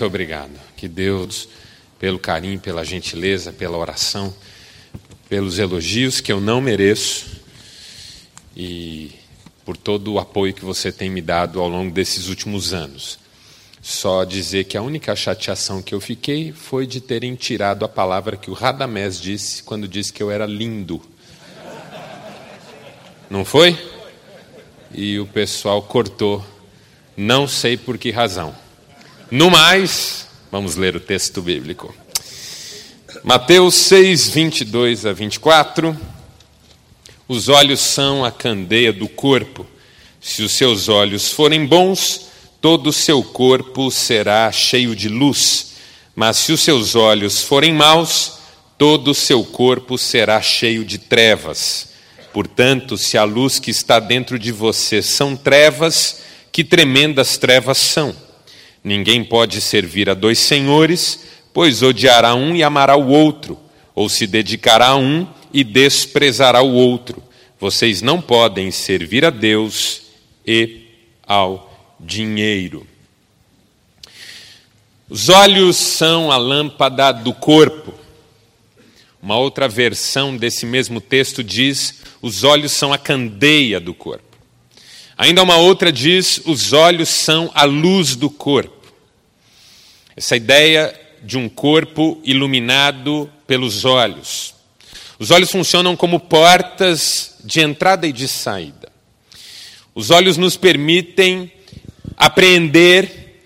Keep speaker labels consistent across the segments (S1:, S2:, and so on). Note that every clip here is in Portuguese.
S1: Muito obrigado. Que Deus, pelo carinho, pela gentileza, pela oração, pelos elogios que eu não mereço e por todo o apoio que você tem me dado ao longo desses últimos anos. Só dizer que a única chateação que eu fiquei foi de terem tirado a palavra que o Radamés disse quando disse que eu era lindo. Não foi? E o pessoal cortou. Não sei por que razão. No mais, vamos ler o texto bíblico. Mateus 6, 22 a 24. Os olhos são a candeia do corpo. Se os seus olhos forem bons, todo o seu corpo será cheio de luz. Mas se os seus olhos forem maus, todo o seu corpo será cheio de trevas. Portanto, se a luz que está dentro de você são trevas, que tremendas trevas são. Ninguém pode servir a dois senhores, pois odiará um e amará o outro, ou se dedicará a um e desprezará o outro. Vocês não podem servir a Deus e ao dinheiro. Os olhos são a lâmpada do corpo. Uma outra versão desse mesmo texto diz: os olhos são a candeia do corpo. Ainda uma outra diz: os olhos são a luz do corpo. Essa ideia de um corpo iluminado pelos olhos. Os olhos funcionam como portas de entrada e de saída. Os olhos nos permitem apreender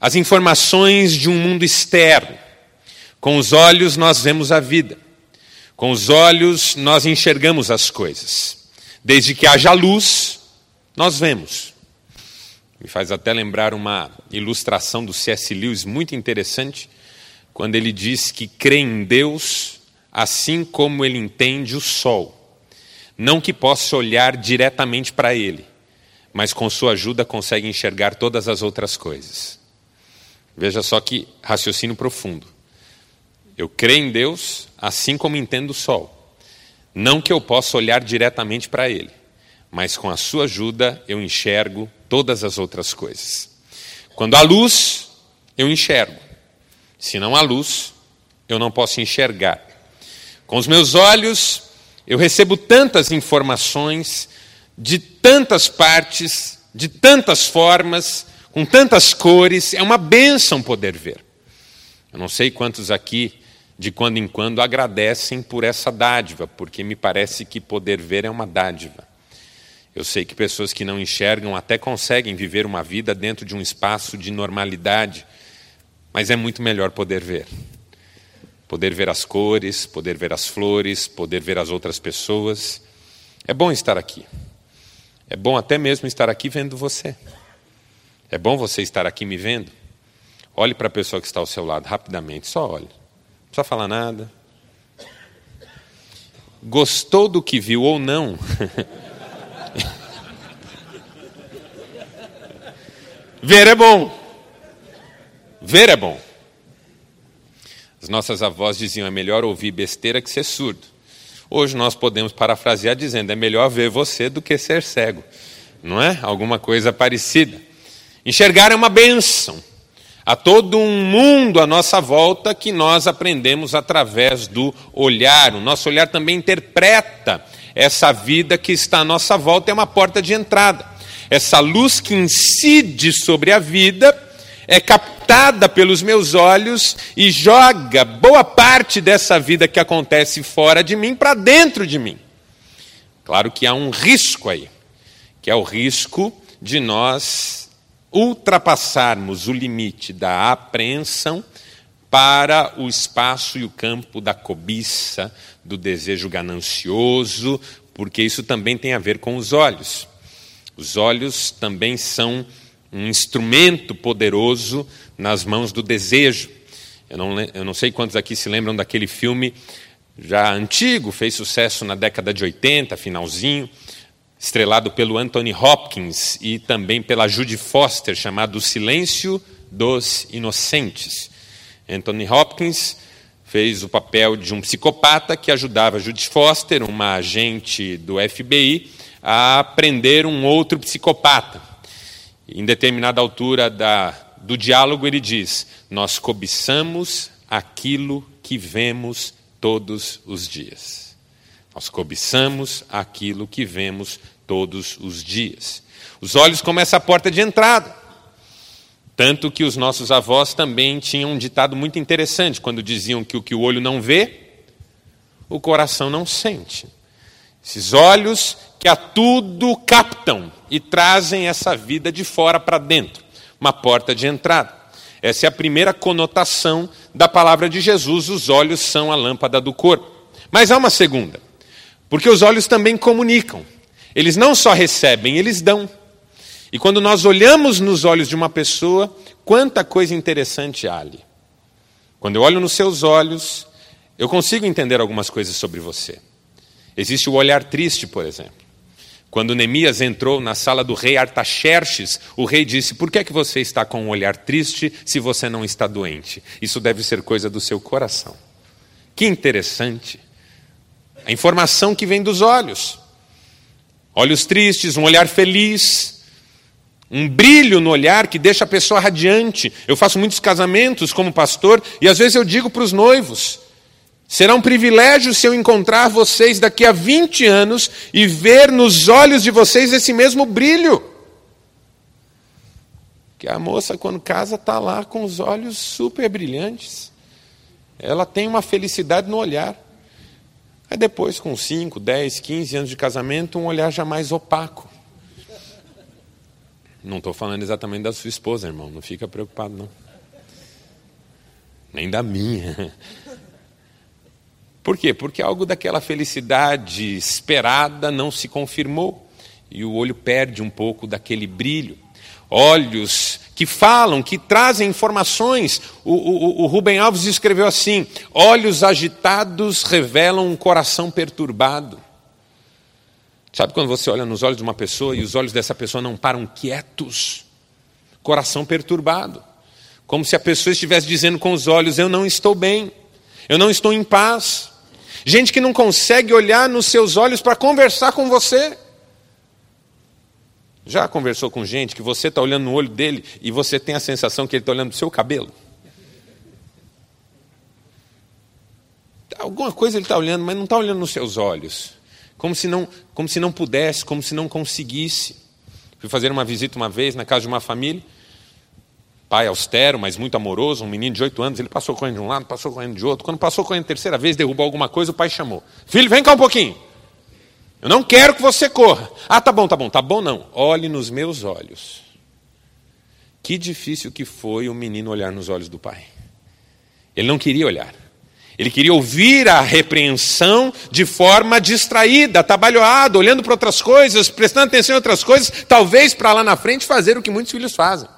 S1: as informações de um mundo externo. Com os olhos nós vemos a vida. Com os olhos nós enxergamos as coisas. Desde que haja luz, nós vemos. Me faz até lembrar uma ilustração do C.S. Lewis muito interessante, quando ele diz que crê em Deus assim como ele entende o sol. Não que possa olhar diretamente para ele, mas com sua ajuda consegue enxergar todas as outras coisas. Veja só que raciocínio profundo. Eu creio em Deus assim como entendo o sol. Não que eu possa olhar diretamente para ele, mas com a sua ajuda eu enxergo todas as outras coisas. Quando há luz, eu enxergo. Se não há luz, eu não posso enxergar. Com os meus olhos, eu recebo tantas informações de tantas partes, de tantas formas, com tantas cores, é uma bênção poder ver. Eu não sei quantos aqui, de quando em quando, agradecem por essa dádiva, porque me parece que poder ver é uma dádiva. Eu sei que pessoas que não enxergam até conseguem viver uma vida dentro de um espaço de normalidade, mas é muito melhor poder ver. Poder ver as cores, poder ver as flores, poder ver as outras pessoas. É bom estar aqui. É bom até mesmo estar aqui vendo você. É bom você estar aqui me vendo. Olhe para a pessoa que está ao seu lado rapidamente, só olhe. Não precisa falar nada. Gostou do que viu ou não? Ver é bom. Ver é bom. As nossas avós diziam: é melhor ouvir besteira que ser surdo. Hoje nós podemos parafrasear dizendo: é melhor ver você do que ser cego. Não é? Alguma coisa parecida. Enxergar é uma benção. Há todo um mundo à nossa volta que nós aprendemos através do olhar. O nosso olhar também interpreta essa vida que está à nossa volta, é uma porta de entrada. Essa luz que incide sobre a vida é captada pelos meus olhos e joga boa parte dessa vida que acontece fora de mim para dentro de mim. Claro que há um risco aí, que é o risco de nós ultrapassarmos o limite da apreensão para o espaço e o campo da cobiça, do desejo ganancioso, porque isso também tem a ver com os olhos. Os olhos também são um instrumento poderoso nas mãos do desejo. Eu não, eu não sei quantos aqui se lembram daquele filme já antigo, fez sucesso na década de 80, finalzinho, estrelado pelo Anthony Hopkins e também pela Judy Foster, chamado Silêncio dos Inocentes. Anthony Hopkins fez o papel de um psicopata que ajudava Judy Foster, uma agente do FBI, a prender um outro psicopata. Em determinada altura da, do diálogo, ele diz: Nós cobiçamos aquilo que vemos todos os dias. Nós cobiçamos aquilo que vemos todos os dias. Os olhos como essa porta de entrada. Tanto que os nossos avós também tinham um ditado muito interessante quando diziam que o que o olho não vê, o coração não sente. Esses olhos que a tudo captam e trazem essa vida de fora para dentro, uma porta de entrada. Essa é a primeira conotação da palavra de Jesus: os olhos são a lâmpada do corpo. Mas há uma segunda, porque os olhos também comunicam. Eles não só recebem, eles dão. E quando nós olhamos nos olhos de uma pessoa, quanta coisa interessante há ali. Quando eu olho nos seus olhos, eu consigo entender algumas coisas sobre você. Existe o olhar triste, por exemplo. Quando Neemias entrou na sala do rei Artaxerxes, o rei disse: Por que, é que você está com um olhar triste se você não está doente? Isso deve ser coisa do seu coração. Que interessante. A informação que vem dos olhos. Olhos tristes, um olhar feliz, um brilho no olhar que deixa a pessoa radiante. Eu faço muitos casamentos como pastor e às vezes eu digo para os noivos: será um privilégio se eu encontrar vocês daqui a 20 anos e ver nos olhos de vocês esse mesmo brilho. Que a moça, quando casa, está lá com os olhos super brilhantes. Ela tem uma felicidade no olhar. Aí depois, com 5, 10, 15 anos de casamento, um olhar já mais opaco. Não estou falando exatamente da sua esposa, irmão, não fica preocupado, não. Nem da minha. Por quê? Porque algo daquela felicidade esperada não se confirmou e o olho perde um pouco daquele brilho. Olhos que falam, que trazem informações. O, o, o Rubem Alves escreveu assim: olhos agitados revelam um coração perturbado. Sabe quando você olha nos olhos de uma pessoa e os olhos dessa pessoa não param quietos? Coração perturbado. Como se a pessoa estivesse dizendo com os olhos: Eu não estou bem, eu não estou em paz. Gente que não consegue olhar nos seus olhos para conversar com você. Já conversou com gente que você está olhando no olho dele e você tem a sensação que ele está olhando para o seu cabelo? Alguma coisa ele está olhando, mas não está olhando nos seus olhos como se não, como se não pudesse, como se não conseguisse. Fui fazer uma visita uma vez na casa de uma família, pai austero, mas muito amoroso, um menino de oito anos, ele passou correndo de um lado, passou correndo de outro. Quando passou correndo a terceira vez, derrubou alguma coisa, o pai chamou: Filho, vem cá um pouquinho. Eu não quero que você corra. Ah, tá bom, tá bom, tá bom não. Olhe nos meus olhos. Que difícil que foi o menino olhar nos olhos do pai. Ele não queria olhar. Ele queria ouvir a repreensão de forma distraída, atabalhoada, olhando para outras coisas, prestando atenção em outras coisas, talvez para lá na frente fazer o que muitos filhos fazem: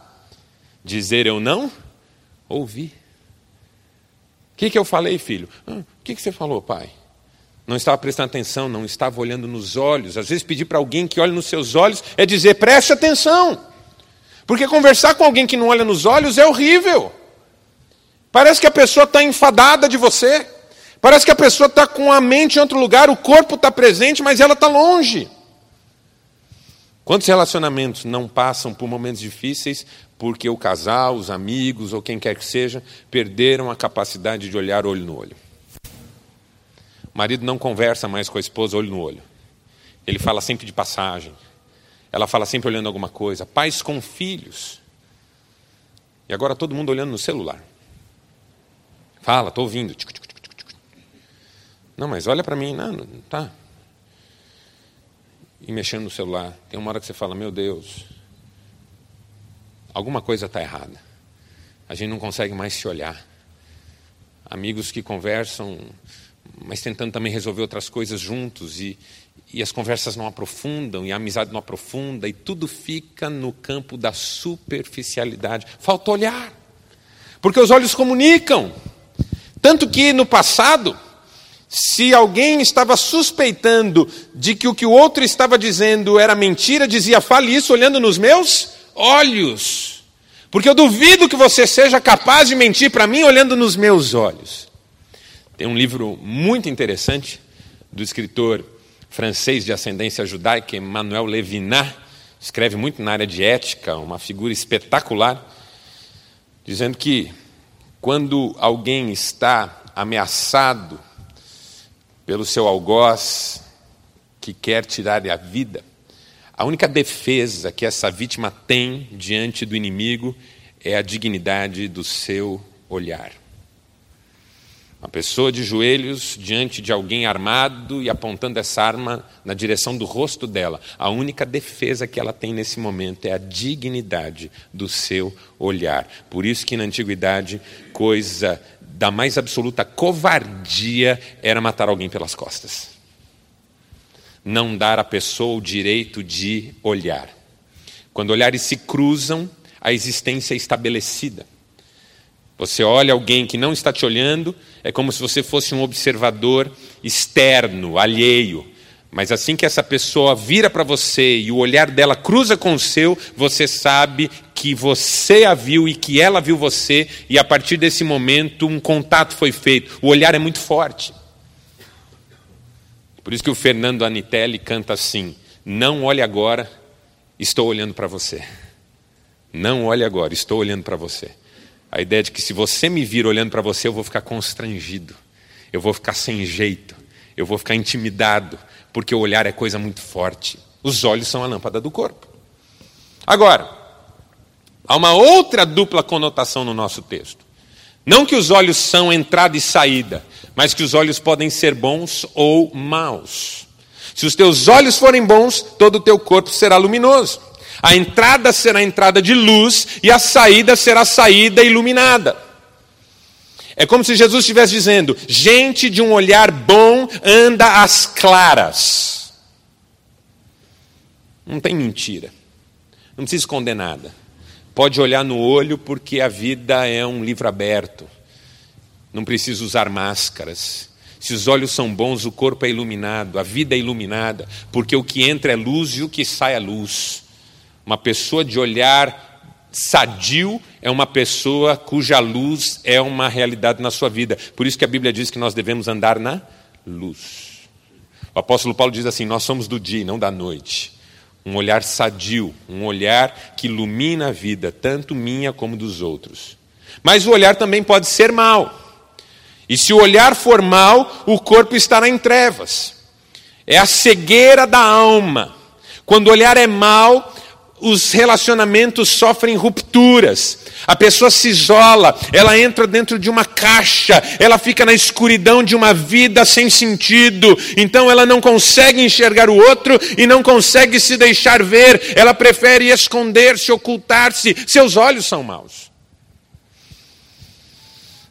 S1: dizer eu não ouvi. O que, que eu falei, filho? Ah, o que, que você falou, pai? Não estava prestando atenção, não estava olhando nos olhos. Às vezes, pedir para alguém que olhe nos seus olhos é dizer preste atenção. Porque conversar com alguém que não olha nos olhos é horrível. Parece que a pessoa está enfadada de você. Parece que a pessoa está com a mente em outro lugar, o corpo está presente, mas ela está longe. Quantos relacionamentos não passam por momentos difíceis porque o casal, os amigos ou quem quer que seja perderam a capacidade de olhar olho no olho? O marido não conversa mais com a esposa olho no olho. Ele fala sempre de passagem. Ela fala sempre olhando alguma coisa. Pais com filhos. E agora todo mundo olhando no celular. Fala, estou ouvindo. Não, mas olha para mim. Não, não, tá. E mexendo no celular. Tem uma hora que você fala, meu Deus, alguma coisa está errada. A gente não consegue mais se olhar. Amigos que conversam, mas tentando também resolver outras coisas juntos e, e as conversas não aprofundam e a amizade não aprofunda e tudo fica no campo da superficialidade. Falta olhar. Porque os olhos comunicam. Tanto que no passado, se alguém estava suspeitando de que o que o outro estava dizendo era mentira, dizia: fale isso olhando nos meus olhos. Porque eu duvido que você seja capaz de mentir para mim olhando nos meus olhos. Tem um livro muito interessante do escritor francês de ascendência judaica, Emmanuel Levinas, escreve muito na área de ética, uma figura espetacular. dizendo que quando alguém está ameaçado pelo seu algoz que quer tirar a vida, a única defesa que essa vítima tem diante do inimigo é a dignidade do seu olhar. Uma pessoa de joelhos diante de alguém armado e apontando essa arma na direção do rosto dela. A única defesa que ela tem nesse momento é a dignidade do seu olhar. Por isso que na antiguidade, coisa da mais absoluta covardia era matar alguém pelas costas. Não dar à pessoa o direito de olhar. Quando olhares se cruzam, a existência é estabelecida. Você olha alguém que não está te olhando, é como se você fosse um observador externo, alheio. Mas assim que essa pessoa vira para você e o olhar dela cruza com o seu, você sabe que você a viu e que ela viu você, e a partir desse momento um contato foi feito. O olhar é muito forte. Por isso que o Fernando Anitelli canta assim: Não olhe agora, estou olhando para você. Não olhe agora, estou olhando para você. A ideia de que se você me vir olhando para você, eu vou ficar constrangido, eu vou ficar sem jeito, eu vou ficar intimidado, porque o olhar é coisa muito forte. Os olhos são a lâmpada do corpo. Agora, há uma outra dupla conotação no nosso texto. Não que os olhos são entrada e saída, mas que os olhos podem ser bons ou maus. Se os teus olhos forem bons, todo o teu corpo será luminoso. A entrada será entrada de luz e a saída será saída iluminada. É como se Jesus estivesse dizendo: gente de um olhar bom anda às claras. Não tem mentira. Não precisa esconder nada. Pode olhar no olho porque a vida é um livro aberto. Não precisa usar máscaras. Se os olhos são bons, o corpo é iluminado, a vida é iluminada, porque o que entra é luz e o que sai é luz. Uma pessoa de olhar sadio é uma pessoa cuja luz é uma realidade na sua vida. Por isso que a Bíblia diz que nós devemos andar na luz. O apóstolo Paulo diz assim: Nós somos do dia, não da noite. Um olhar sadio, um olhar que ilumina a vida, tanto minha como dos outros. Mas o olhar também pode ser mau. E se o olhar for mau, o corpo estará em trevas. É a cegueira da alma. Quando o olhar é mau, os relacionamentos sofrem rupturas, a pessoa se isola, ela entra dentro de uma caixa, ela fica na escuridão de uma vida sem sentido, então ela não consegue enxergar o outro e não consegue se deixar ver, ela prefere esconder-se, ocultar-se, seus olhos são maus.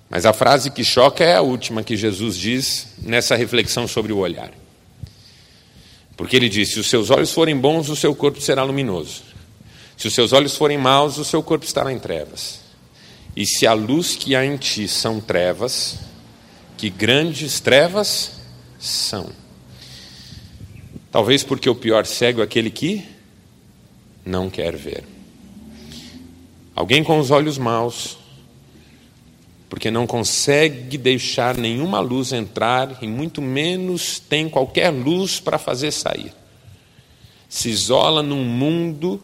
S1: Mas a frase que choca é a última que Jesus diz nessa reflexão sobre o olhar. Porque ele disse: se os seus olhos forem bons, o seu corpo será luminoso. Se os seus olhos forem maus, o seu corpo estará em trevas. E se a luz que há em ti são trevas, que grandes trevas são. Talvez porque o pior cego é aquele que não quer ver. Alguém com os olhos maus, porque não consegue deixar nenhuma luz entrar e muito menos tem qualquer luz para fazer sair. Se isola num mundo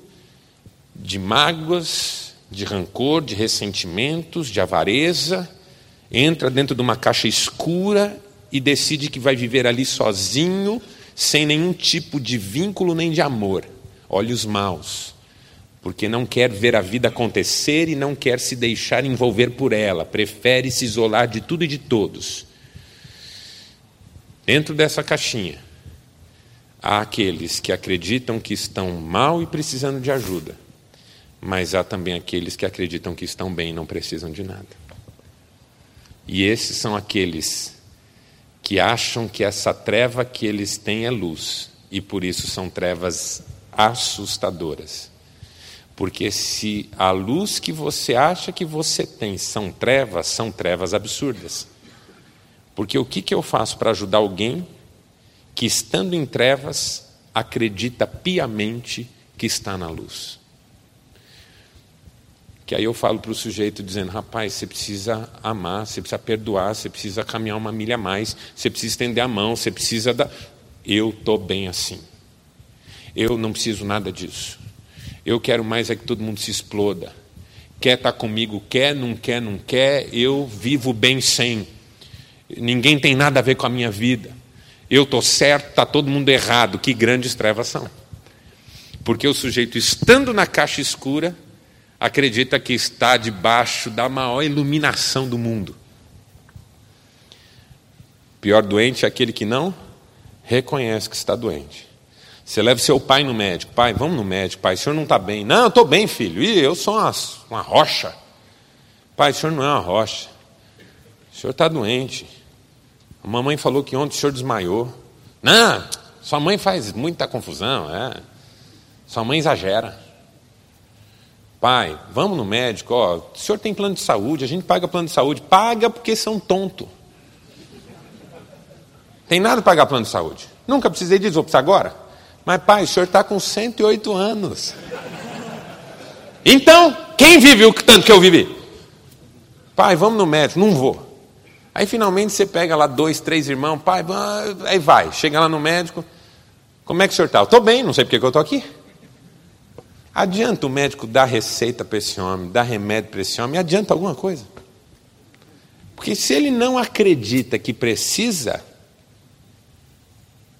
S1: de mágoas, de rancor, de ressentimentos, de avareza, entra dentro de uma caixa escura e decide que vai viver ali sozinho, sem nenhum tipo de vínculo nem de amor. Olhos maus, porque não quer ver a vida acontecer e não quer se deixar envolver por ela, prefere se isolar de tudo e de todos. Dentro dessa caixinha, há aqueles que acreditam que estão mal e precisando de ajuda, mas há também aqueles que acreditam que estão bem e não precisam de nada. E esses são aqueles que acham que essa treva que eles têm é luz, e por isso são trevas assustadoras. Porque se a luz que você acha que você tem são trevas, são trevas absurdas. Porque o que, que eu faço para ajudar alguém que, estando em trevas, acredita piamente que está na luz? Que aí eu falo para o sujeito dizendo: rapaz, você precisa amar, você precisa perdoar, você precisa caminhar uma milha a mais, você precisa estender a mão, você precisa dar. Eu estou bem assim. Eu não preciso nada disso. Eu quero mais é que todo mundo se exploda. Quer estar tá comigo, quer, não quer, não quer, eu vivo bem sem. Ninguém tem nada a ver com a minha vida. Eu estou certo, está todo mundo errado. Que grandes trevas são. Porque o sujeito, estando na caixa escura, acredita que está debaixo da maior iluminação do mundo. Pior doente é aquele que não reconhece que está doente. Você leva seu pai no médico. Pai, vamos no médico. Pai, o senhor não está bem. Não, eu estou bem, filho. E eu sou uma, uma rocha. Pai, o senhor não é uma rocha. O senhor está doente. A mamãe falou que ontem o senhor desmaiou. Não, sua mãe faz muita confusão. É. Sua mãe exagera. Pai, vamos no médico. Ó, o senhor tem plano de saúde, a gente paga plano de saúde. Paga porque são tonto. Tem nada para pagar plano de saúde. Nunca precisei disso, vou precisar agora. Mas, pai, o senhor está com 108 anos. Então, quem vive o tanto que eu vivi? Pai, vamos no médico. Não vou. Aí, finalmente, você pega lá dois, três irmãos. Pai, aí vai. Chega lá no médico. Como é que o senhor está? Estou bem, não sei porque que eu estou aqui. Adianta o médico dar receita para esse homem, dar remédio para esse homem? Adianta alguma coisa? Porque se ele não acredita que precisa,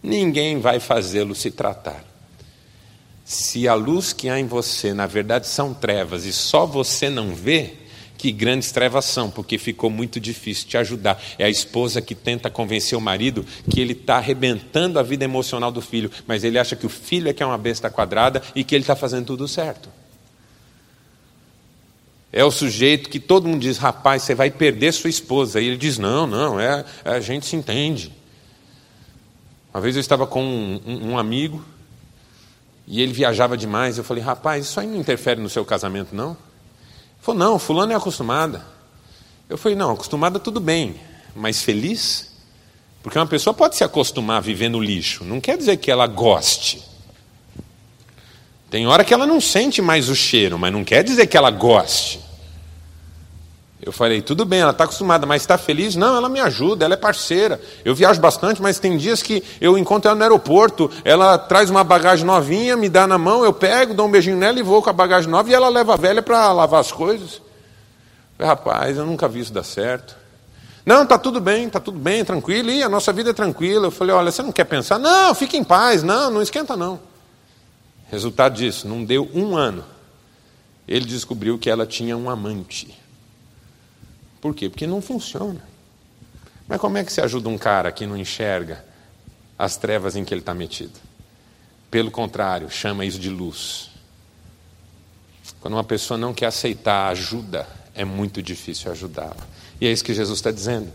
S1: ninguém vai fazê-lo se tratar. Se a luz que há em você, na verdade, são trevas e só você não vê, que grandes trevas são, porque ficou muito difícil te ajudar. É a esposa que tenta convencer o marido que ele está arrebentando a vida emocional do filho, mas ele acha que o filho é que é uma besta quadrada e que ele está fazendo tudo certo. É o sujeito que todo mundo diz, rapaz, você vai perder sua esposa. E ele diz, não, não, é, a gente se entende. Uma vez eu estava com um, um, um amigo e ele viajava demais. Eu falei, rapaz, isso aí não interfere no seu casamento, não? Falou, não, fulano é acostumada. Eu falei, não, acostumada tudo bem, mas feliz? Porque uma pessoa pode se acostumar a viver no lixo, não quer dizer que ela goste. Tem hora que ela não sente mais o cheiro, mas não quer dizer que ela goste. Eu falei, tudo bem, ela está acostumada, mas está feliz? Não, ela me ajuda, ela é parceira. Eu viajo bastante, mas tem dias que eu encontro ela no aeroporto, ela traz uma bagagem novinha, me dá na mão, eu pego, dou um beijinho nela e vou com a bagagem nova e ela leva a velha para lavar as coisas. Falei, rapaz, eu nunca vi isso dar certo. Não, está tudo bem, está tudo bem, tranquilo, e a nossa vida é tranquila. Eu falei, olha, você não quer pensar? Não, fique em paz, não, não esquenta não. Resultado disso, não deu um ano. Ele descobriu que ela tinha um amante. Por quê? Porque não funciona. Mas como é que se ajuda um cara que não enxerga as trevas em que ele está metido? Pelo contrário, chama isso de luz. Quando uma pessoa não quer aceitar ajuda, é muito difícil ajudá-la. E é isso que Jesus está dizendo.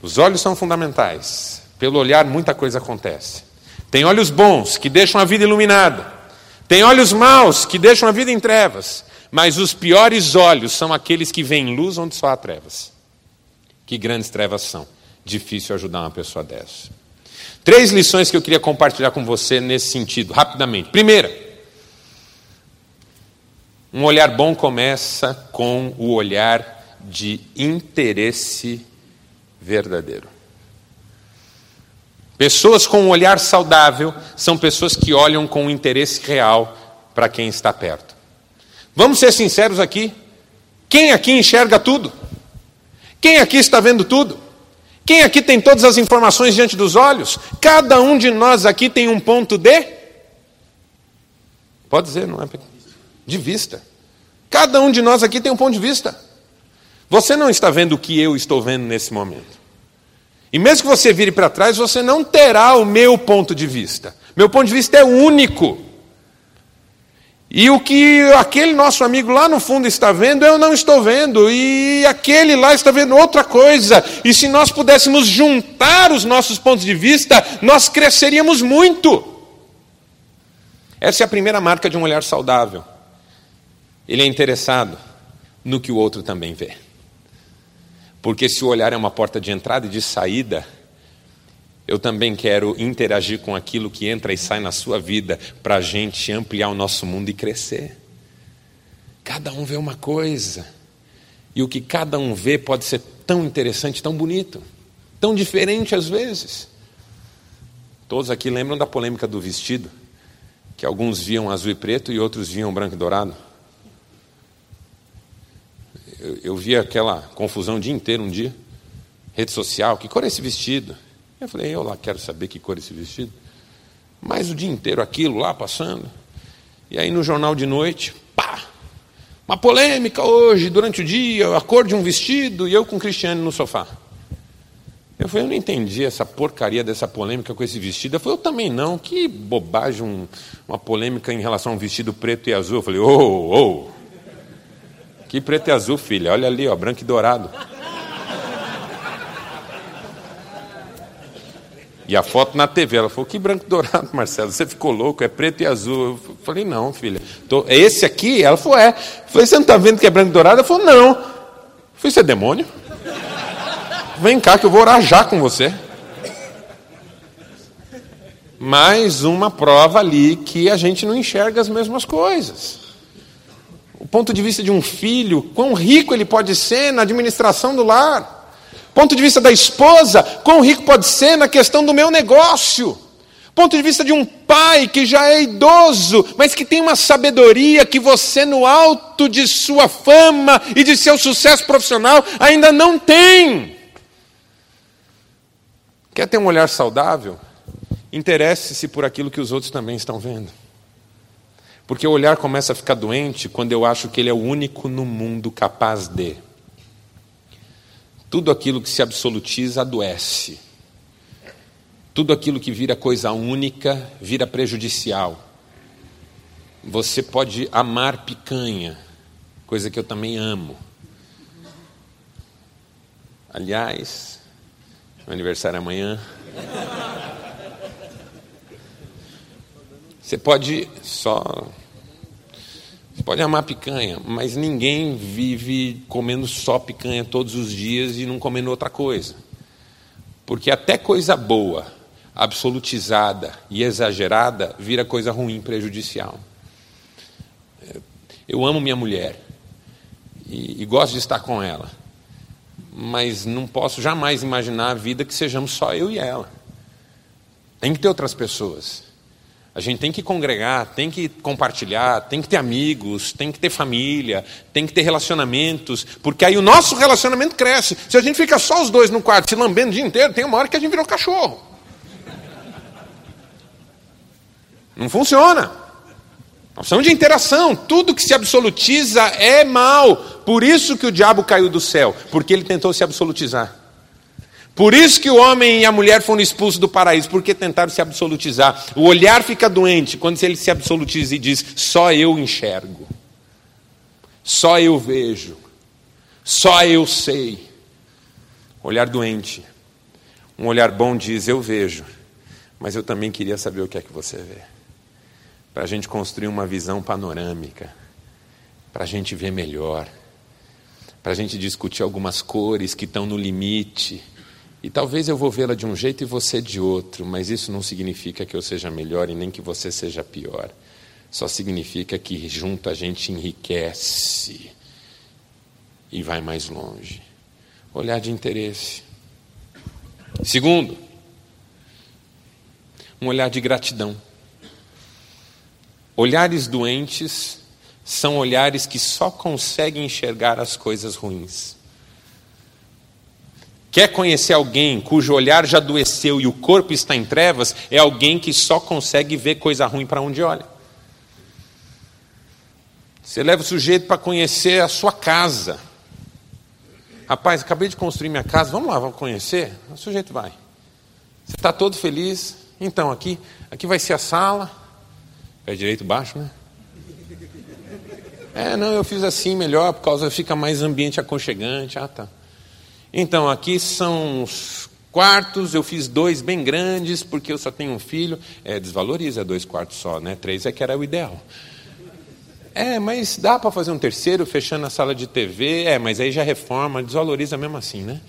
S1: Os olhos são fundamentais. Pelo olhar, muita coisa acontece. Tem olhos bons que deixam a vida iluminada. Tem olhos maus que deixam a vida em trevas. Mas os piores olhos são aqueles que veem luz onde só há trevas. Que grandes trevas são. Difícil ajudar uma pessoa dessa. Três lições que eu queria compartilhar com você nesse sentido, rapidamente. Primeira, um olhar bom começa com o olhar de interesse verdadeiro. Pessoas com um olhar saudável são pessoas que olham com interesse real para quem está perto. Vamos ser sinceros aqui. Quem aqui enxerga tudo? Quem aqui está vendo tudo? Quem aqui tem todas as informações diante dos olhos? Cada um de nós aqui tem um ponto de. Pode dizer, não é? De vista. Cada um de nós aqui tem um ponto de vista. Você não está vendo o que eu estou vendo nesse momento. E mesmo que você vire para trás, você não terá o meu ponto de vista. Meu ponto de vista é único. E o que aquele nosso amigo lá no fundo está vendo, eu não estou vendo. E aquele lá está vendo outra coisa. E se nós pudéssemos juntar os nossos pontos de vista, nós cresceríamos muito. Essa é a primeira marca de um olhar saudável. Ele é interessado no que o outro também vê. Porque se o olhar é uma porta de entrada e de saída, eu também quero interagir com aquilo que entra e sai na sua vida para a gente ampliar o nosso mundo e crescer. Cada um vê uma coisa. E o que cada um vê pode ser tão interessante, tão bonito, tão diferente às vezes. Todos aqui lembram da polêmica do vestido, que alguns viam azul e preto e outros viam branco e dourado. eu, eu vi aquela confusão o dia inteiro, um dia, rede social, que cor é esse vestido? Eu falei, eu lá quero saber que cor esse vestido. Mas o dia inteiro aquilo lá passando. E aí no jornal de noite, pá! Uma polêmica hoje, durante o dia, a cor de um vestido, e eu com o Cristiane no sofá. Eu falei, eu não entendi essa porcaria dessa polêmica com esse vestido. Eu falei, eu também não. Que bobagem um, uma polêmica em relação a um vestido preto e azul. Eu falei, ô, oh, ô. Oh. Que preto e azul, filha. Olha ali, ó, branco e dourado. E a foto na TV, ela falou, que branco dourado, Marcelo, você ficou louco, é preto e azul. Eu falei, não, filha. Tô, é esse aqui? Ela falou, é. Eu falei, você não está vendo que é branco dourado? Ela falou, não. Eu falei, isso é demônio? Vem cá que eu vou orar já com você. Mais uma prova ali que a gente não enxerga as mesmas coisas. O ponto de vista de um filho, quão rico ele pode ser na administração do lar. Ponto de vista da esposa, quão rico pode ser na questão do meu negócio. Ponto de vista de um pai que já é idoso, mas que tem uma sabedoria que você, no alto de sua fama e de seu sucesso profissional, ainda não tem. Quer ter um olhar saudável? Interesse-se por aquilo que os outros também estão vendo. Porque o olhar começa a ficar doente quando eu acho que ele é o único no mundo capaz de. Tudo aquilo que se absolutiza adoece. Tudo aquilo que vira coisa única vira prejudicial. Você pode amar picanha, coisa que eu também amo. Aliás, meu aniversário é amanhã. Você pode só você pode amar picanha, mas ninguém vive comendo só picanha todos os dias e não comendo outra coisa. Porque até coisa boa, absolutizada e exagerada, vira coisa ruim, prejudicial. Eu amo minha mulher e, e gosto de estar com ela, mas não posso jamais imaginar a vida que sejamos só eu e ela. Tem que ter outras pessoas. A gente tem que congregar, tem que compartilhar, tem que ter amigos, tem que ter família, tem que ter relacionamentos, porque aí o nosso relacionamento cresce. Se a gente fica só os dois no quarto se lambendo o dia inteiro, tem uma hora que a gente virou cachorro. Não funciona. Nós precisamos de interação. Tudo que se absolutiza é mal. Por isso que o diabo caiu do céu, porque ele tentou se absolutizar. Por isso que o homem e a mulher foram expulsos do paraíso, porque tentaram se absolutizar. O olhar fica doente quando ele se absolutiza e diz: só eu enxergo, só eu vejo, só eu sei. Olhar doente. Um olhar bom diz: eu vejo, mas eu também queria saber o que é que você vê. Para a gente construir uma visão panorâmica, para a gente ver melhor, para a gente discutir algumas cores que estão no limite e talvez eu vou vê-la de um jeito e você de outro, mas isso não significa que eu seja melhor e nem que você seja pior. Só significa que junto a gente enriquece e vai mais longe. Olhar de interesse. Segundo, um olhar de gratidão. Olhares doentes são olhares que só conseguem enxergar as coisas ruins. Quer conhecer alguém cujo olhar já adoeceu e o corpo está em trevas? É alguém que só consegue ver coisa ruim para onde olha. Você leva o sujeito para conhecer a sua casa. Rapaz, acabei de construir minha casa, vamos lá, vamos conhecer? O sujeito vai. Você está todo feliz? Então, aqui, aqui vai ser a sala. Pé direito baixo, né? É, não, eu fiz assim melhor, por causa fica mais ambiente aconchegante. Ah, tá. Então, aqui são os quartos, eu fiz dois bem grandes, porque eu só tenho um filho. É, desvaloriza dois quartos só, né? Três é que era o ideal. É, mas dá para fazer um terceiro fechando a sala de TV. É, mas aí já reforma, desvaloriza mesmo assim, né?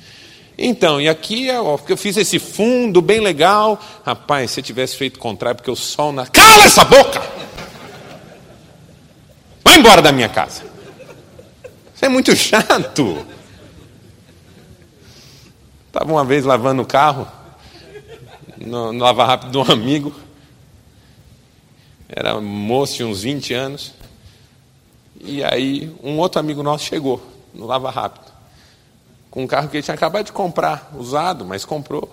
S1: Então, e aqui é, ó, eu fiz esse fundo bem legal. Rapaz, se eu tivesse feito contrário, porque o sol na. Cala essa boca! Vai embora da minha casa. Isso é muito chato. Estava uma vez lavando o carro, no, no Lava Rápido de um amigo, era moço de uns 20 anos, e aí um outro amigo nosso chegou. no Lava Rápido, com um carro que ele tinha acabado de comprar, usado, mas comprou.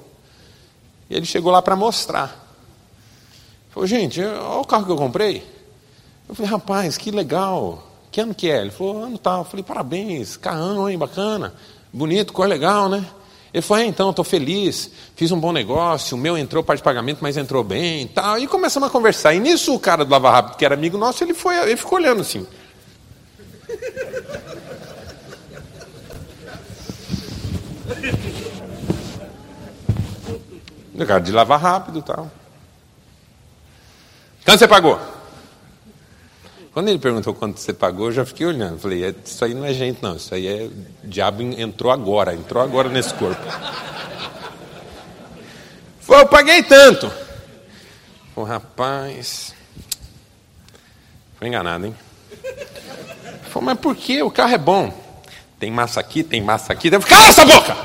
S1: E ele chegou lá para mostrar. Falou, gente, olha o carro que eu comprei. Eu falei, rapaz, que legal. Que ano que é? Ele falou, ano tal. Eu falei, parabéns, carrão, hein, bacana. Bonito, cor legal, né? Ele falou, é, então, estou feliz, fiz um bom negócio, o meu entrou parte de pagamento, mas entrou bem e tal. E começamos a conversar. E nisso o cara do Lava Rápido, que era amigo nosso, ele, foi, ele ficou olhando assim. O cara de lavar rápido e tal. Quanto você pagou? Quando ele perguntou quanto você pagou, eu já fiquei olhando. Falei, é, isso aí não é gente, não. Isso aí é. O diabo entrou agora, entrou agora nesse corpo. Falei, eu paguei tanto. O rapaz. Foi enganado, hein? Falei, mas por que? O carro é bom. Tem massa aqui, tem massa aqui. Cala essa boca!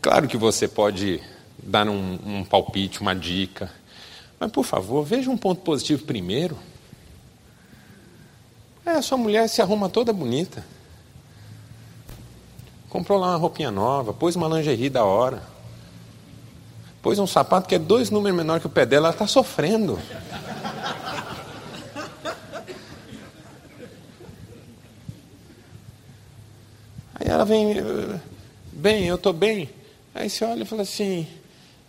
S1: Claro que você pode dar um, um palpite, uma dica. Mas, por favor, veja um ponto positivo primeiro. É, a sua mulher se arruma toda bonita. Comprou lá uma roupinha nova, pôs uma lingerie da hora. Pôs um sapato que é dois números menor que o pé dela, ela está sofrendo. Aí ela vem, bem, eu estou bem. Aí você olha e fala assim,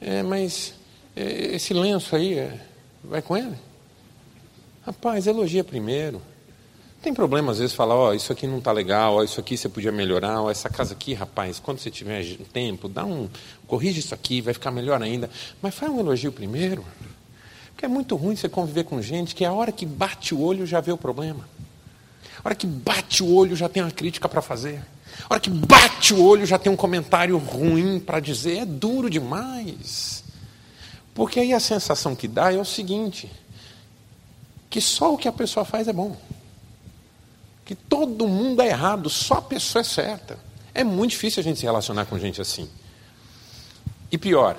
S1: é, mas esse lenço aí, é, vai com ele? Rapaz, elogia primeiro. Tem problema às vezes falar, ó, oh, isso aqui não está legal, ó, oh, isso aqui você podia melhorar, ó, oh, essa casa aqui, rapaz, quando você tiver tempo, dá um, corrige isso aqui, vai ficar melhor ainda. Mas faz um elogio primeiro. Porque é muito ruim você conviver com gente que a hora que bate o olho já vê o problema. A hora que bate o olho já tem uma crítica para fazer. A hora que bate o olho já tem um comentário ruim para dizer. É duro demais. Porque aí a sensação que dá é o seguinte: que só o que a pessoa faz é bom. Que todo mundo é errado, só a pessoa é certa. É muito difícil a gente se relacionar com gente assim. E pior,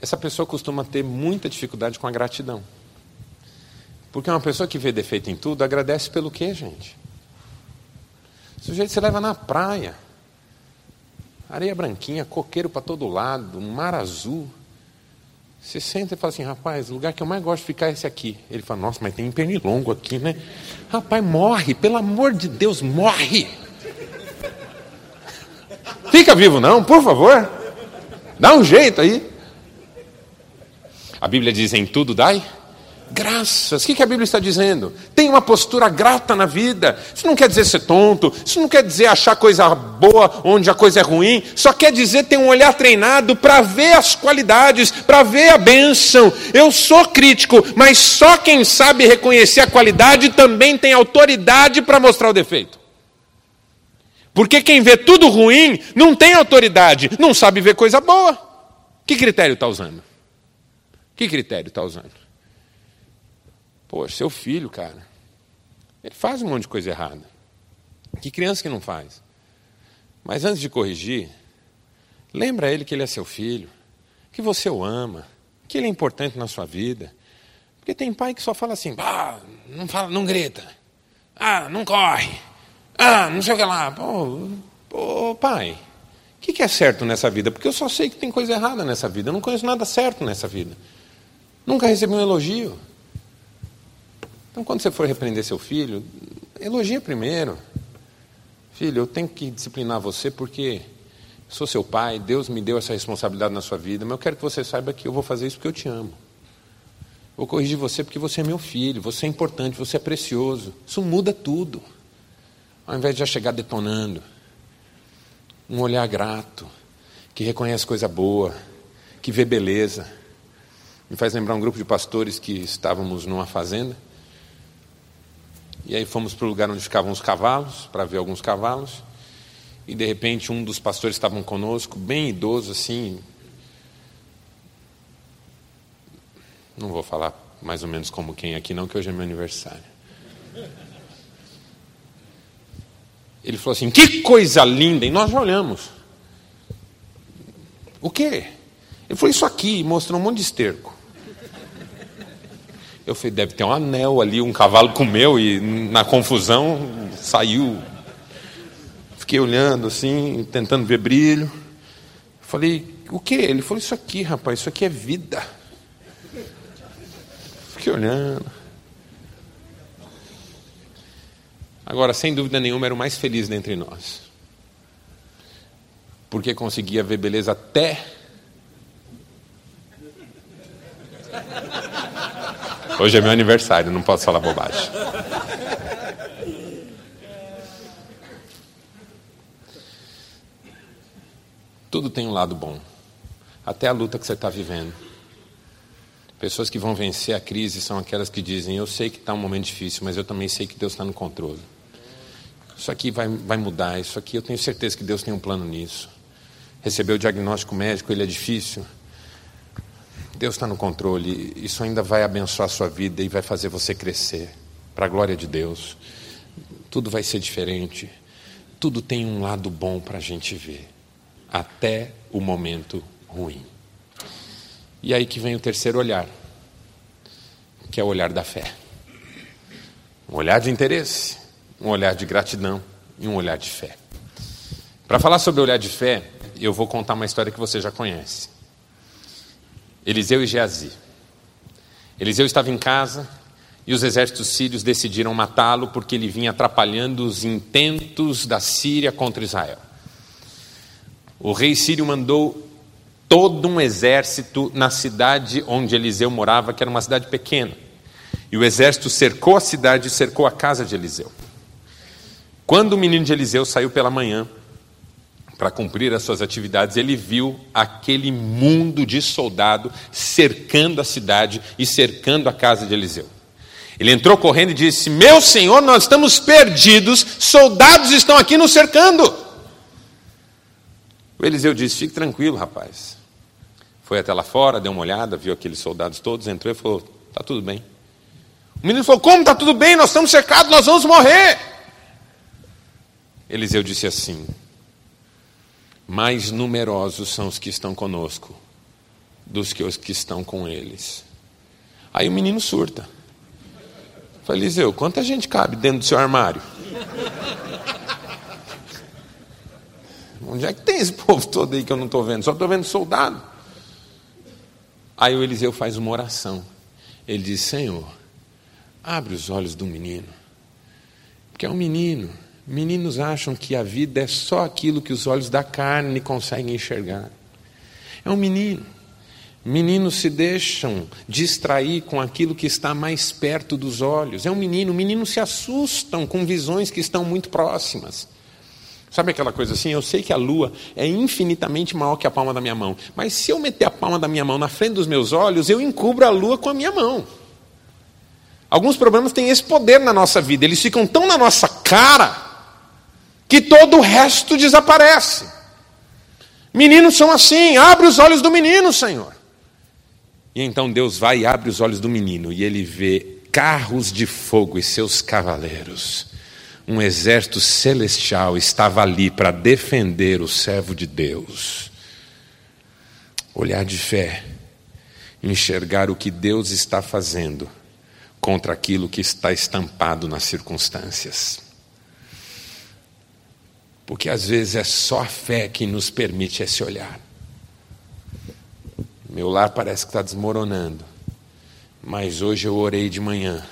S1: essa pessoa costuma ter muita dificuldade com a gratidão. Porque uma pessoa que vê defeito em tudo, agradece pelo quê, gente? O sujeito se leva na praia. Areia branquinha, coqueiro para todo lado, mar azul. Você senta e fala assim, rapaz, o lugar que eu mais gosto de ficar é esse aqui. Ele fala, nossa, mas tem pernilongo aqui, né? Rapaz, morre, pelo amor de Deus, morre! Fica vivo não, por favor. Dá um jeito aí. A Bíblia diz, em tudo dai graças. O que a Bíblia está dizendo? Tem uma postura grata na vida. Isso não quer dizer ser tonto, isso não quer dizer achar coisa boa onde a coisa é ruim, só quer dizer ter um olhar treinado para ver as qualidades, para ver a bênção. Eu sou crítico, mas só quem sabe reconhecer a qualidade também tem autoridade para mostrar o defeito. Porque quem vê tudo ruim não tem autoridade, não sabe ver coisa boa. Que critério está usando? Que critério está usando? Pô, seu filho, cara, ele faz um monte de coisa errada. Que criança que não faz? Mas antes de corrigir, lembra ele que ele é seu filho, que você o ama, que ele é importante na sua vida. Porque tem pai que só fala assim, ah, não fala, não grita, ah, não corre, ah, não sei o que lá. Pô, pô pai, o que, que é certo nessa vida? Porque eu só sei que tem coisa errada nessa vida, eu não conheço nada certo nessa vida. Nunca recebi um elogio. Então, quando você for repreender seu filho, elogia primeiro. Filho, eu tenho que disciplinar você porque sou seu pai, Deus me deu essa responsabilidade na sua vida, mas eu quero que você saiba que eu vou fazer isso porque eu te amo. Vou corrigir você porque você é meu filho, você é importante, você é precioso. Isso muda tudo. Ao invés de já chegar detonando. Um olhar grato, que reconhece coisa boa, que vê beleza. Me faz lembrar um grupo de pastores que estávamos numa fazenda e aí fomos para o lugar onde ficavam os cavalos, para ver alguns cavalos. E de repente um dos pastores estavam conosco, bem idoso assim. Não vou falar mais ou menos como quem aqui não, que hoje é meu aniversário. Ele falou assim: "Que coisa linda!" E nós já olhamos. O quê? Ele falou isso aqui, mostrou um monte de esterco. Eu falei, deve ter um anel ali, um cavalo comeu e na confusão saiu. Fiquei olhando assim, tentando ver brilho. Falei, o que? Ele falou, isso aqui, rapaz, isso aqui é vida. Fiquei olhando. Agora, sem dúvida nenhuma, era o mais feliz dentre nós. Porque conseguia ver beleza até. Hoje é meu aniversário, não posso falar bobagem. Tudo tem um lado bom, até a luta que você está vivendo. Pessoas que vão vencer a crise são aquelas que dizem: Eu sei que está um momento difícil, mas eu também sei que Deus está no controle. Isso aqui vai, vai mudar, isso aqui eu tenho certeza que Deus tem um plano nisso. Receber o diagnóstico médico, ele é difícil. Deus está no controle, isso ainda vai abençoar a sua vida e vai fazer você crescer, para a glória de Deus. Tudo vai ser diferente, tudo tem um lado bom para a gente ver, até o momento ruim. E aí que vem o terceiro olhar, que é o olhar da fé. Um olhar de interesse, um olhar de gratidão e um olhar de fé. Para falar sobre o olhar de fé, eu vou contar uma história que você já conhece. Eliseu e Geazi. Eliseu estava em casa e os exércitos sírios decidiram matá-lo porque ele vinha atrapalhando os intentos da Síria contra Israel. O rei sírio mandou todo um exército na cidade onde Eliseu morava, que era uma cidade pequena. E o exército cercou a cidade e cercou a casa de Eliseu. Quando o menino de Eliseu saiu pela manhã para cumprir as suas atividades, ele viu aquele mundo de soldado cercando a cidade e cercando a casa de Eliseu. Ele entrou correndo e disse: Meu senhor, nós estamos perdidos, soldados estão aqui nos cercando. O Eliseu disse: Fique tranquilo, rapaz. Foi até lá fora, deu uma olhada, viu aqueles soldados todos, entrou e falou: Está tudo bem. O menino falou: Como está tudo bem? Nós estamos cercados, nós vamos morrer. Eliseu disse assim: Mais numerosos são os que estão conosco dos que os que estão com eles. Aí o menino surta. Falei, Eliseu, quanta gente cabe dentro do seu armário? Onde é que tem esse povo todo aí que eu não estou vendo? Só estou vendo soldado. Aí o Eliseu faz uma oração. Ele diz: Senhor, abre os olhos do menino. Porque é um menino. Meninos acham que a vida é só aquilo que os olhos da carne conseguem enxergar. É um menino. Meninos se deixam distrair com aquilo que está mais perto dos olhos. É um menino. Meninos se assustam com visões que estão muito próximas. Sabe aquela coisa assim? Eu sei que a lua é infinitamente maior que a palma da minha mão, mas se eu meter a palma da minha mão na frente dos meus olhos, eu encubro a lua com a minha mão. Alguns problemas têm esse poder na nossa vida, eles ficam tão na nossa cara que todo o resto desaparece. Meninos são assim, abre os olhos do menino, Senhor. E então Deus vai e abre os olhos do menino e ele vê carros de fogo e seus cavaleiros um exército celestial estava ali para defender o servo de Deus. Olhar de fé, enxergar o que Deus está fazendo contra aquilo que está estampado nas circunstâncias. Porque às vezes é só a fé que nos permite esse olhar. Meu lar parece que está desmoronando, mas hoje eu orei de manhã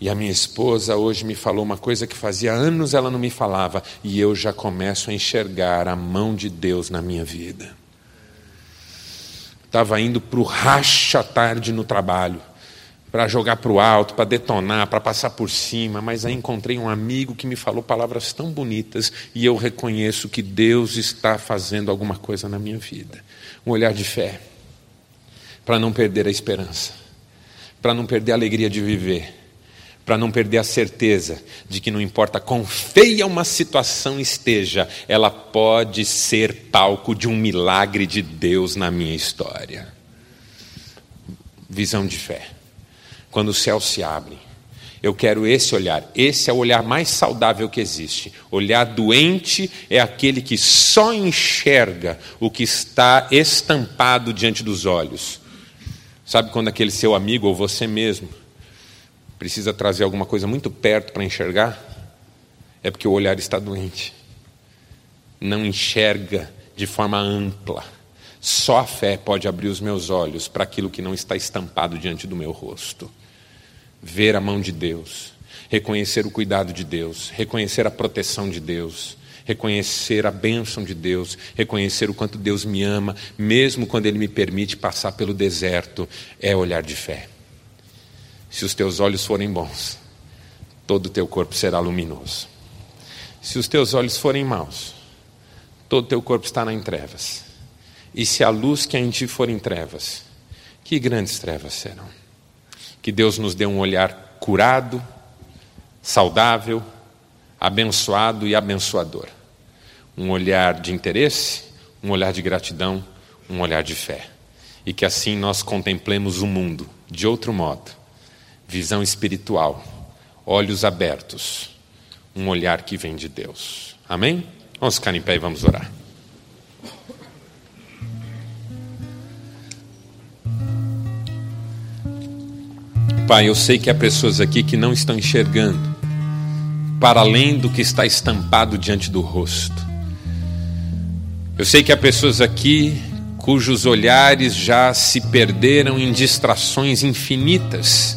S1: e a minha esposa hoje me falou uma coisa que fazia anos ela não me falava, e eu já começo a enxergar a mão de Deus na minha vida. Estava indo para o racha tarde no trabalho, para jogar para o alto, para detonar, para passar por cima, mas aí encontrei um amigo que me falou palavras tão bonitas e eu reconheço que Deus está fazendo alguma coisa na minha vida. Um olhar de fé, para não perder a esperança, para não perder a alegria de viver para não perder a certeza de que não importa quão feia uma situação esteja, ela pode ser palco de um milagre de Deus na minha história. Visão de fé. Quando os céus se abrem, eu quero esse olhar. Esse é o olhar mais saudável que existe. Olhar doente é aquele que só enxerga o que está estampado diante dos olhos. Sabe quando aquele seu amigo ou você mesmo precisa trazer alguma coisa muito perto para enxergar, é porque o olhar está doente. Não enxerga de forma ampla. Só a fé pode abrir os meus olhos para aquilo que não está estampado diante do meu rosto. Ver a mão de Deus, reconhecer o cuidado de Deus, reconhecer a proteção de Deus, reconhecer a bênção de Deus, reconhecer o quanto Deus me ama, mesmo quando Ele me permite passar pelo deserto, é olhar de fé. Se os teus olhos forem bons, todo o teu corpo será luminoso. Se os teus olhos forem maus, todo o teu corpo estará em trevas. E se a luz que há em ti for em trevas, que grandes trevas serão. Que Deus nos dê um olhar curado, saudável, abençoado e abençoador. Um olhar de interesse, um olhar de gratidão, um olhar de fé. E que assim nós contemplemos o mundo de outro modo. Visão espiritual, olhos abertos, um olhar que vem de Deus. Amém? Vamos ficar em pé e vamos orar. Pai, eu sei que há pessoas aqui que não estão enxergando para além do que está estampado diante do rosto. Eu sei que há pessoas aqui cujos olhares já se perderam em distrações infinitas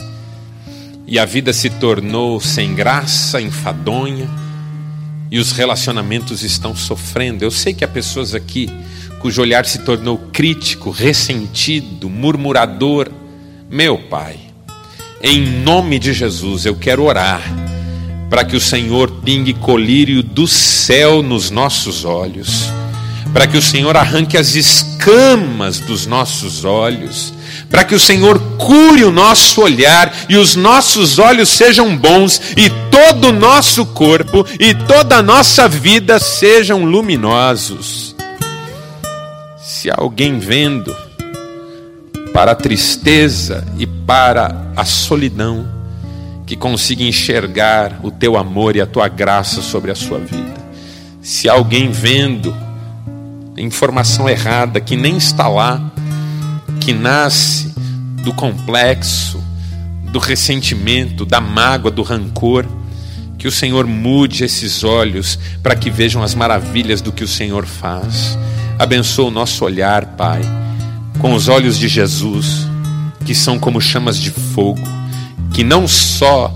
S1: e a vida se tornou sem graça, enfadonha e os relacionamentos estão sofrendo. Eu sei que há pessoas aqui cujo olhar se tornou crítico, ressentido, murmurador. Meu Pai, em nome de Jesus, eu quero orar para que o Senhor pingue colírio do céu nos nossos olhos, para que o Senhor arranque as escamas dos nossos olhos, para que o Senhor cure o nosso olhar e os nossos olhos sejam bons e todo o nosso corpo e toda a nossa vida sejam luminosos. Se alguém vendo para a tristeza e para a solidão, que consiga enxergar o teu amor e a tua graça sobre a sua vida. Se alguém vendo informação errada que nem está lá, que nasce do complexo, do ressentimento, da mágoa, do rancor, que o Senhor mude esses olhos para que vejam as maravilhas do que o Senhor faz. Abençoa o nosso olhar, Pai, com os olhos de Jesus, que são como chamas de fogo que não só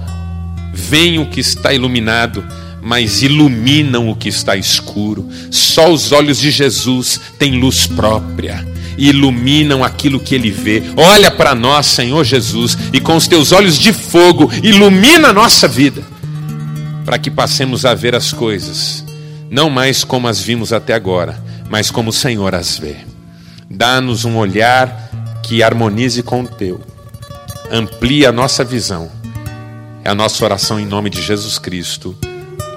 S1: veem o que está iluminado, mas iluminam o que está escuro. Só os olhos de Jesus têm luz própria e iluminam aquilo que ele vê. Olha para nós, Senhor Jesus, e com os teus olhos de fogo ilumina a nossa vida, para que passemos a ver as coisas, não mais como as vimos até agora, mas como o Senhor as vê. Dá-nos um olhar que harmonize com o teu amplie a nossa visão. É a nossa oração em nome de Jesus Cristo.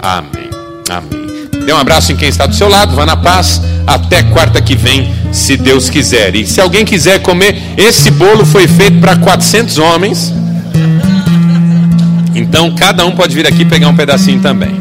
S1: Amém. Amém. Dê um abraço em quem está do seu lado, vá na paz. Até quarta que vem, se Deus quiser. E se alguém quiser comer, esse bolo foi feito para 400 homens. Então cada um pode vir aqui pegar um pedacinho também.